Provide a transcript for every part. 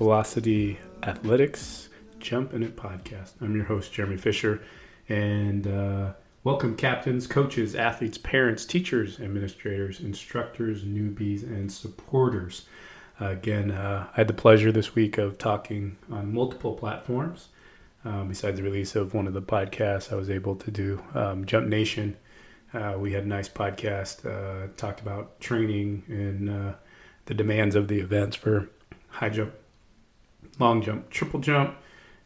Velocity Athletics Jump in It podcast. I'm your host, Jeremy Fisher, and uh, welcome captains, coaches, athletes, parents, teachers, administrators, instructors, newbies, and supporters. Uh, again, uh, I had the pleasure this week of talking on multiple platforms. Um, besides the release of one of the podcasts, I was able to do um, Jump Nation. Uh, we had a nice podcast, uh, talked about training and uh, the demands of the events for high jump, long jump, triple jump.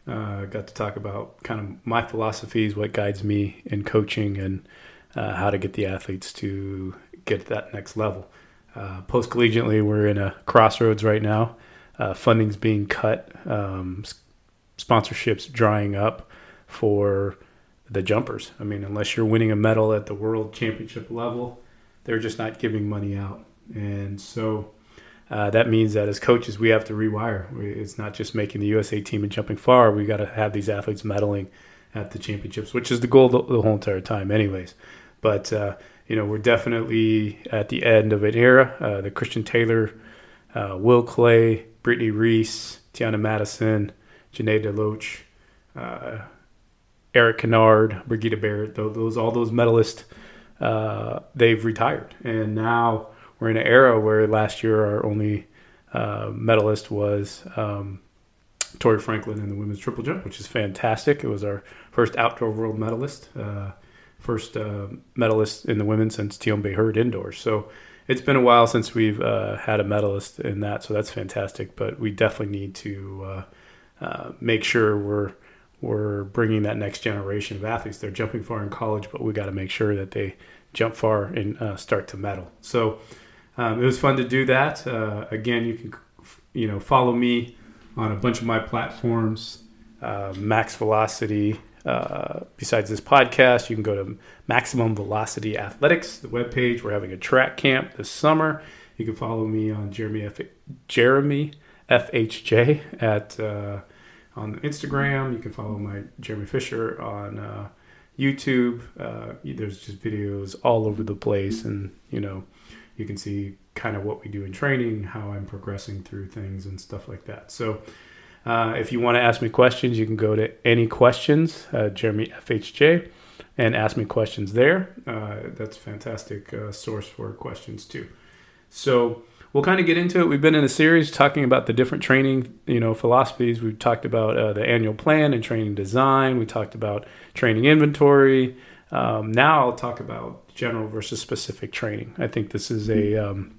Uh, got to talk about kind of my philosophies, what guides me in coaching, and uh, how to get the athletes to get that next level. Uh, Post collegiately, we're in a crossroads right now. Uh, funding's being cut, um, sponsorships drying up for the jumpers. I mean, unless you're winning a medal at the world championship level, they're just not giving money out. And so uh, that means that as coaches, we have to rewire. It's not just making the USA team and jumping far. We got to have these athletes medaling at the championships, which is the goal the, the whole entire time, anyways. But uh, you know, we're definitely at the end of an era. Uh, the Christian Taylor, uh, Will Clay, Brittney Reese, Tianna Madison, Janay DeLoach, uh, Erik Kynard, Brigetta Barrett, those all those medalists, uh, they've retired, and now we're in an era where last year our only uh, medalist was um, Tori Franklin in the women's triple jump, which is fantastic. It was our first outdoor world medalist, uh, first uh, medalist in the women since Tiombe Hurd indoors. So it's been a while since we've uh, had a medalist in that, so that's fantastic. But we definitely need to uh, uh, make sure we're we're bringing that next generation of athletes. They're jumping far in college, but we got to make sure that they jump far and start to medal. So um, it was fun to do that. Uh, again, you can you know follow me on a bunch of my platforms. Uh, Max Velocity. Uh, besides this podcast, you can go to Maximum Velocity Athletics, the webpage. We're having a track camp this summer. You can follow me on Jeremy F- Jeremy FHJ at uh, on Instagram. You can follow my Jeremy Fisher on uh, YouTube. Uh, there's just videos all over the place, and you know you can see kind of what we do in training, how I'm progressing through things, and stuff like that. So, uh, if you want to ask me questions, you can go to any questions, uh, Jeremy FHJ, and ask me questions there. Uh, that's a fantastic uh, source for questions too. So we'll kind of get into it. We've been in a series talking about the different training, you know, philosophies. We've talked about uh, the annual plan and training design. We talked about training inventory. Um, now I'll talk about general versus specific training. I think this is a um,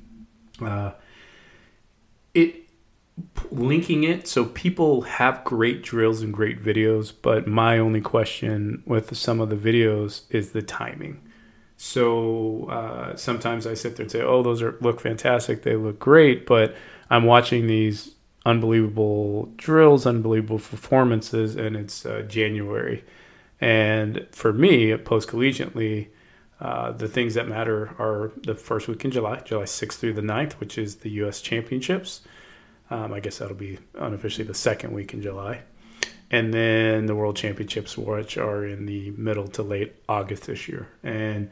uh, it linking it so people have great drills and great videos, but my only question with some of the videos is the timing. So uh, sometimes I sit there and say, "Oh, those are look fantastic. They look great," but I'm watching these unbelievable drills, unbelievable performances, and it's uh, January. And for me, post collegiately, uh, the things that matter are the first week in July, July 6th through the 9th, which is the U.S. Championships. Um, I guess that'll be unofficially the second week in July. And then the World Championships, which are in the middle to late August this year. And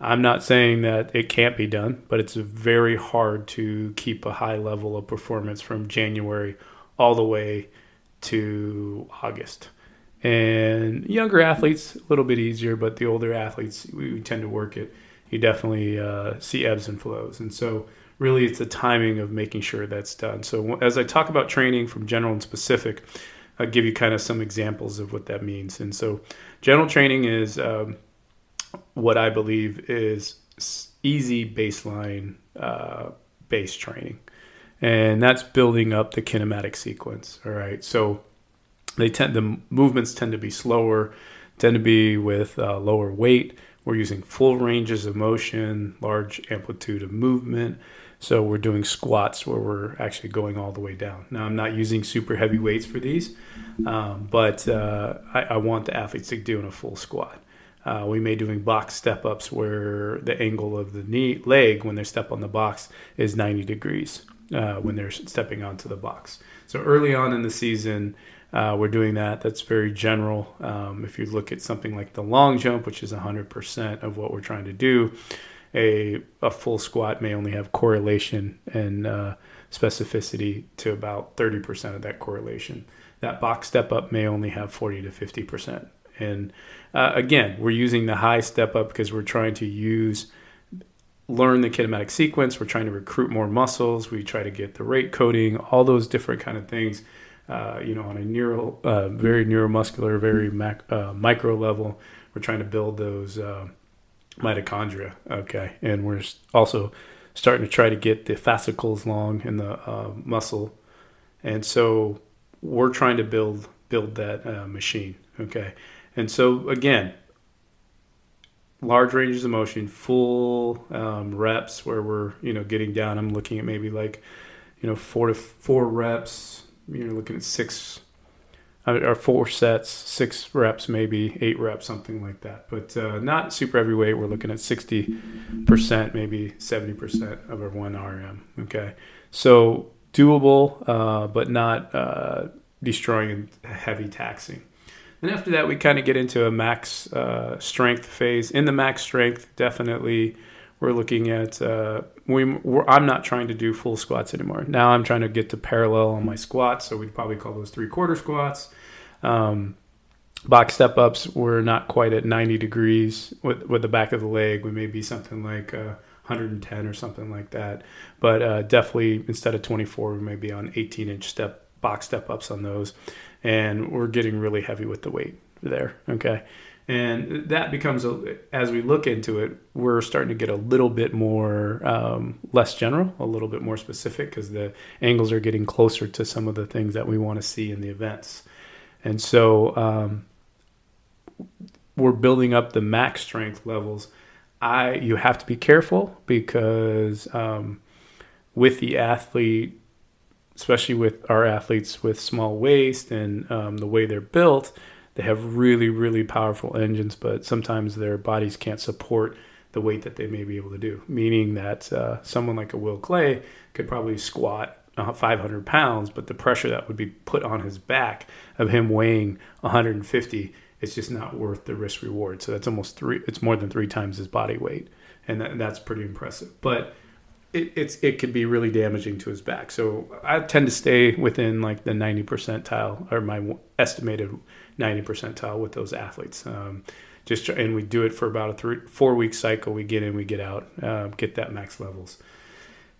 I'm not saying that it can't be done, but it's very hard to keep a high level of performance from January all the way to August. And younger athletes, a little bit easier, but the older athletes, we, tend to work it. You definitely uh, see ebbs and flows. And so, really, it's the timing of making sure that's done. So, as I talk about training from general and specific, I'll give you kind of some examples of what that means. And so, general training is um, what I believe is easy baseline uh, base training. And that's building up the kinematic sequence. All right. So, they tend the movements tend to be slower, tend to be with uh, lower weight. We're using full ranges of motion, large amplitude of movement. So we're doing squats where we're actually going all the way down. Now I'm not using super heavy weights for these, um, but uh, I, I, want the athletes to do in a full squat. Uh, we may doing box step ups where the angle of the knee leg when they step on the box is 90 degrees uh, when they're stepping onto the box. So early on in the season, uh, we're doing that. That's very general. Um, if you look at something like the long jump, which is 100% of what we're trying to do, a, a full squat may only have correlation and uh, specificity to about 30% of that correlation. That box step up may only have 40 to 50%. And uh, again, we're using the high step up because we're trying to use learn the kinematic sequence. We're trying to recruit more muscles. We try to get the rate coding, all those different kind of things. Uh, you know, on a neural, uh, very neuromuscular, very mac, uh, micro level, we're trying to build those uh, mitochondria. Okay, and we're also starting to try to get the fascicles long in the uh, muscle, and so we're trying to build build that machine. Okay, and so again, large ranges of motion, full um, reps where we're you know getting down. I'm looking at maybe like you know four to four reps. You're looking at six or four sets, six reps, maybe eight reps, something like that. But uh, not super heavy weight. We're looking at 60%, maybe 70% of our 1 RM. Okay. So doable, uh, but not uh, destroying and heavy taxing. And after that, we kind of get into a max uh, strength phase. In the max strength, definitely we're looking at uh, we I'm not trying to do full squats anymore. Now I'm trying to get to parallel on my squats, so we'd probably call those three quarter squats. Um, box step ups we're not quite at 90 degrees with with the back of the leg. We may be something like uh, 110 or something like that. But uh, definitely instead of 24, we may be on 18 inch step box step ups on those, and we're getting really heavy with the weight there. Okay and that becomes a, as we look into it we're starting to get a little bit more um, less general a little bit more specific because the angles are getting closer to some of the things that we want to see in the events. And so um, we're building up the max strength levels. I you have to be careful because um, with the athlete especially with our athletes with small waist and um, the way they're built they have really, really powerful engines, but sometimes their bodies can't support the weight that they may be able to do. Meaning that uh, someone like a Will Clay could probably squat uh, 500 pounds, but the pressure that would be put on his back of him weighing 150 it's just not worth the risk reward. So that's almost three. It's more than three times his body weight, and that, that's pretty impressive. But it, it's it could be really damaging to his back. So I tend to stay within like the 90 percentile or my estimated 90 percentile with those athletes. Um, just and we do it for about a three four week cycle. We get in, we get out, uh, get that max levels.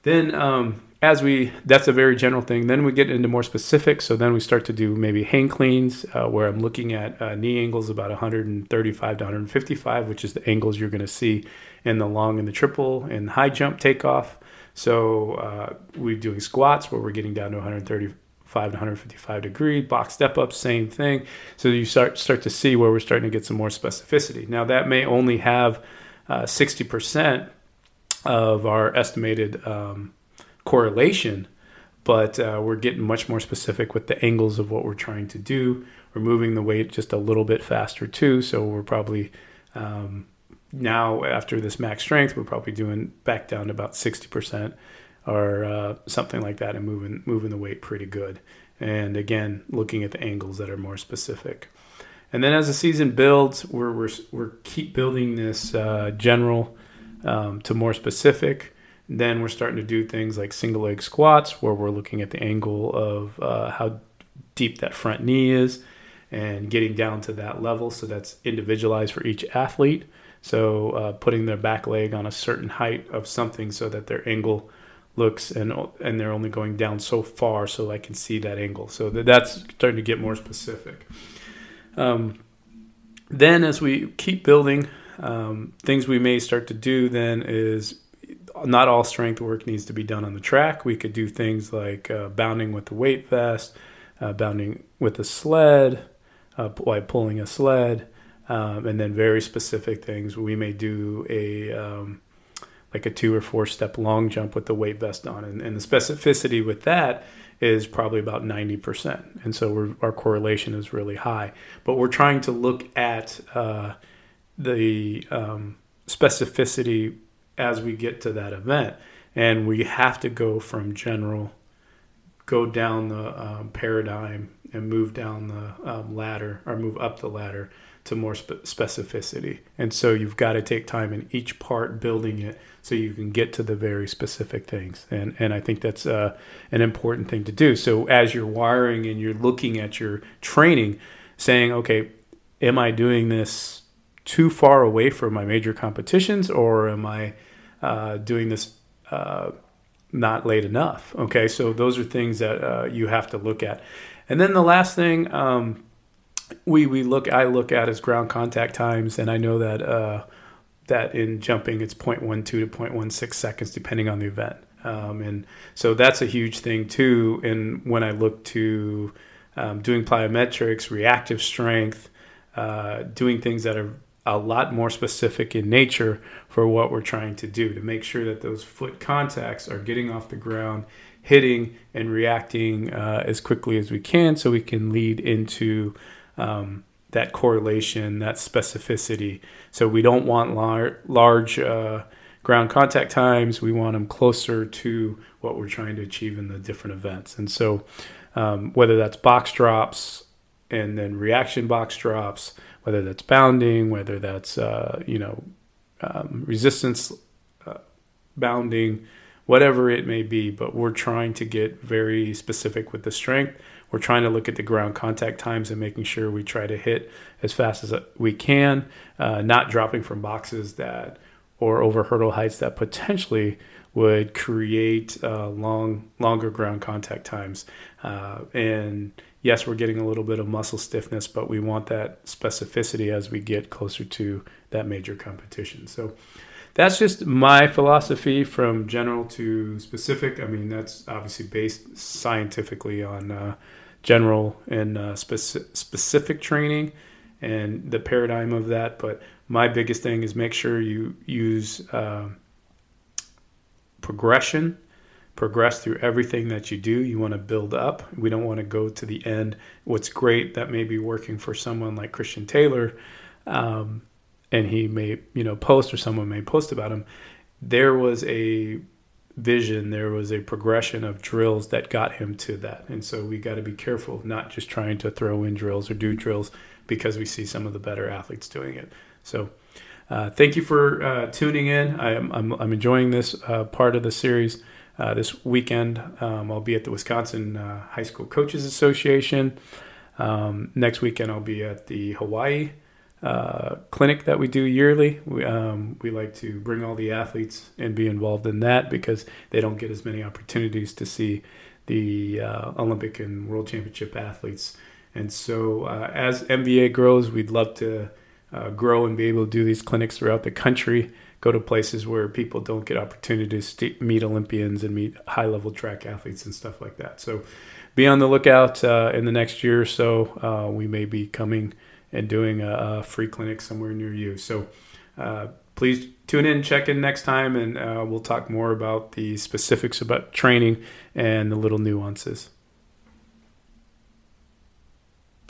Then um, as we that's a very general thing. Then we get into more specific. So then we start to do maybe hang cleans uh, where I'm looking at uh, knee angles about 135 to 155, which is the angles you're going to see in the long and the triple and high jump takeoff. So uh, we're doing squats where we're getting down to 135 to 155 degree. Box step ups, same thing. So you start start to see where we're starting to get some more specificity. Now that may only have uh, 60% of our estimated um, correlation, but uh, we're getting much more specific with the angles of what we're trying to do. We're moving the weight just a little bit faster too, so we're probably um, now after this max strength, we're probably doing back down to about 60% or uh, something like that and moving moving the weight pretty good. And again, looking at the angles that are more specific. And then as the season builds, we're we're, we're keep building this uh, general um, to more specific. Then we're starting to do things like single leg squats, where we're looking at the angle of uh, how deep that front knee is, and getting down to that level. So that's individualized for each athlete. So uh, putting their back leg on a certain height of something so that their angle looks and and they're only going down so far so I can see that angle. So that's starting to get more specific. Um, then as we keep building, um, things we may start to do then is not all strength work needs to be done on the track. We could do things like uh, bounding with the weight vest, uh, bounding with a sled, uh, by pulling a sled, um, and then very specific things. We may do a um, like a two or four step long jump with the weight vest on, and, and the specificity with that is probably about 90%. And so our correlation is really high. But we're trying to look at uh, the um, specificity as we get to that event. And we have to go from general, go down the um, paradigm and move down the um, ladder or move up the ladder to more spe- specificity. And so you've got to take time in each part building it so you can get to the very specific things. And and I think that's uh, an important thing to do. So as you're wiring and you're looking at your training, saying, okay, am I doing this too far away from my major competitions, or am I uh, doing this? Uh, not late enough. Okay, so those are things that uh, you have to look at. And then the last thing um, we we look I look at is ground contact times, and I know that uh, that in jumping it's 0.12 to 0.16 seconds depending on the event, um, and so that's a huge thing too. And when I look to um, doing plyometrics, reactive strength, uh, doing things that are a lot more specific in nature for what we're trying to do to make sure that those foot contacts are getting off the ground, hitting and reacting uh, as quickly as we can so we can lead into um, that correlation, that specificity. So we don't want lar- large uh, ground contact times. We want them closer to what we're trying to achieve in the different events. And so um, whether that's box drops and then reaction box drops, whether that's bounding, whether that's uh, you know um, resistance uh, bounding, whatever it may be. But we're trying to get very specific with the strength. We're trying to look at the ground contact times and making sure we try to hit as fast as we can, uh, not dropping from boxes that or over hurdle heights that potentially would create uh, long, longer ground contact times. Uh, and yes, we're getting a little bit of muscle stiffness, but we want that specificity as we get closer to that major competition. So that's just my philosophy from general to specific. I mean, that's obviously based scientifically on uh, general and uh, speci- specific training and the paradigm of that. But my biggest thing is make sure you use uh, progression progress through everything that you do. You want to build up. We don't want to go to the end. What's great that may be working for someone like Christian Taylor, um, and he may you know post or someone may post about him. There was a vision. There was a progression of drills that got him to that, and so we got to be careful, not just trying to throw in drills or do drills because we see some of the better athletes doing it. So. Uh, thank you for uh, tuning in. I am, I'm, I'm enjoying this uh, part of the series. Uh, this weekend, um, I'll be at the Wisconsin uh, High School Coaches Association. Um, next weekend, I'll be at the Hawaii uh, clinic that we do yearly. We, um, we like to bring all the athletes and be involved in that because they don't get as many opportunities to see the uh, Olympic and World Championship athletes. And so, uh, as MVA grows, we'd love to uh, grow and be able to do these clinics throughout the country go to places where people don't get opportunities to meet Olympians and meet high level track athletes and stuff like that. So be on the lookout uh, in the next year or so. Uh, we may be coming and doing a, a, free clinic somewhere near you. So uh, please tune in, check in next time, and uh, we'll talk more about the specifics about training and the little nuances.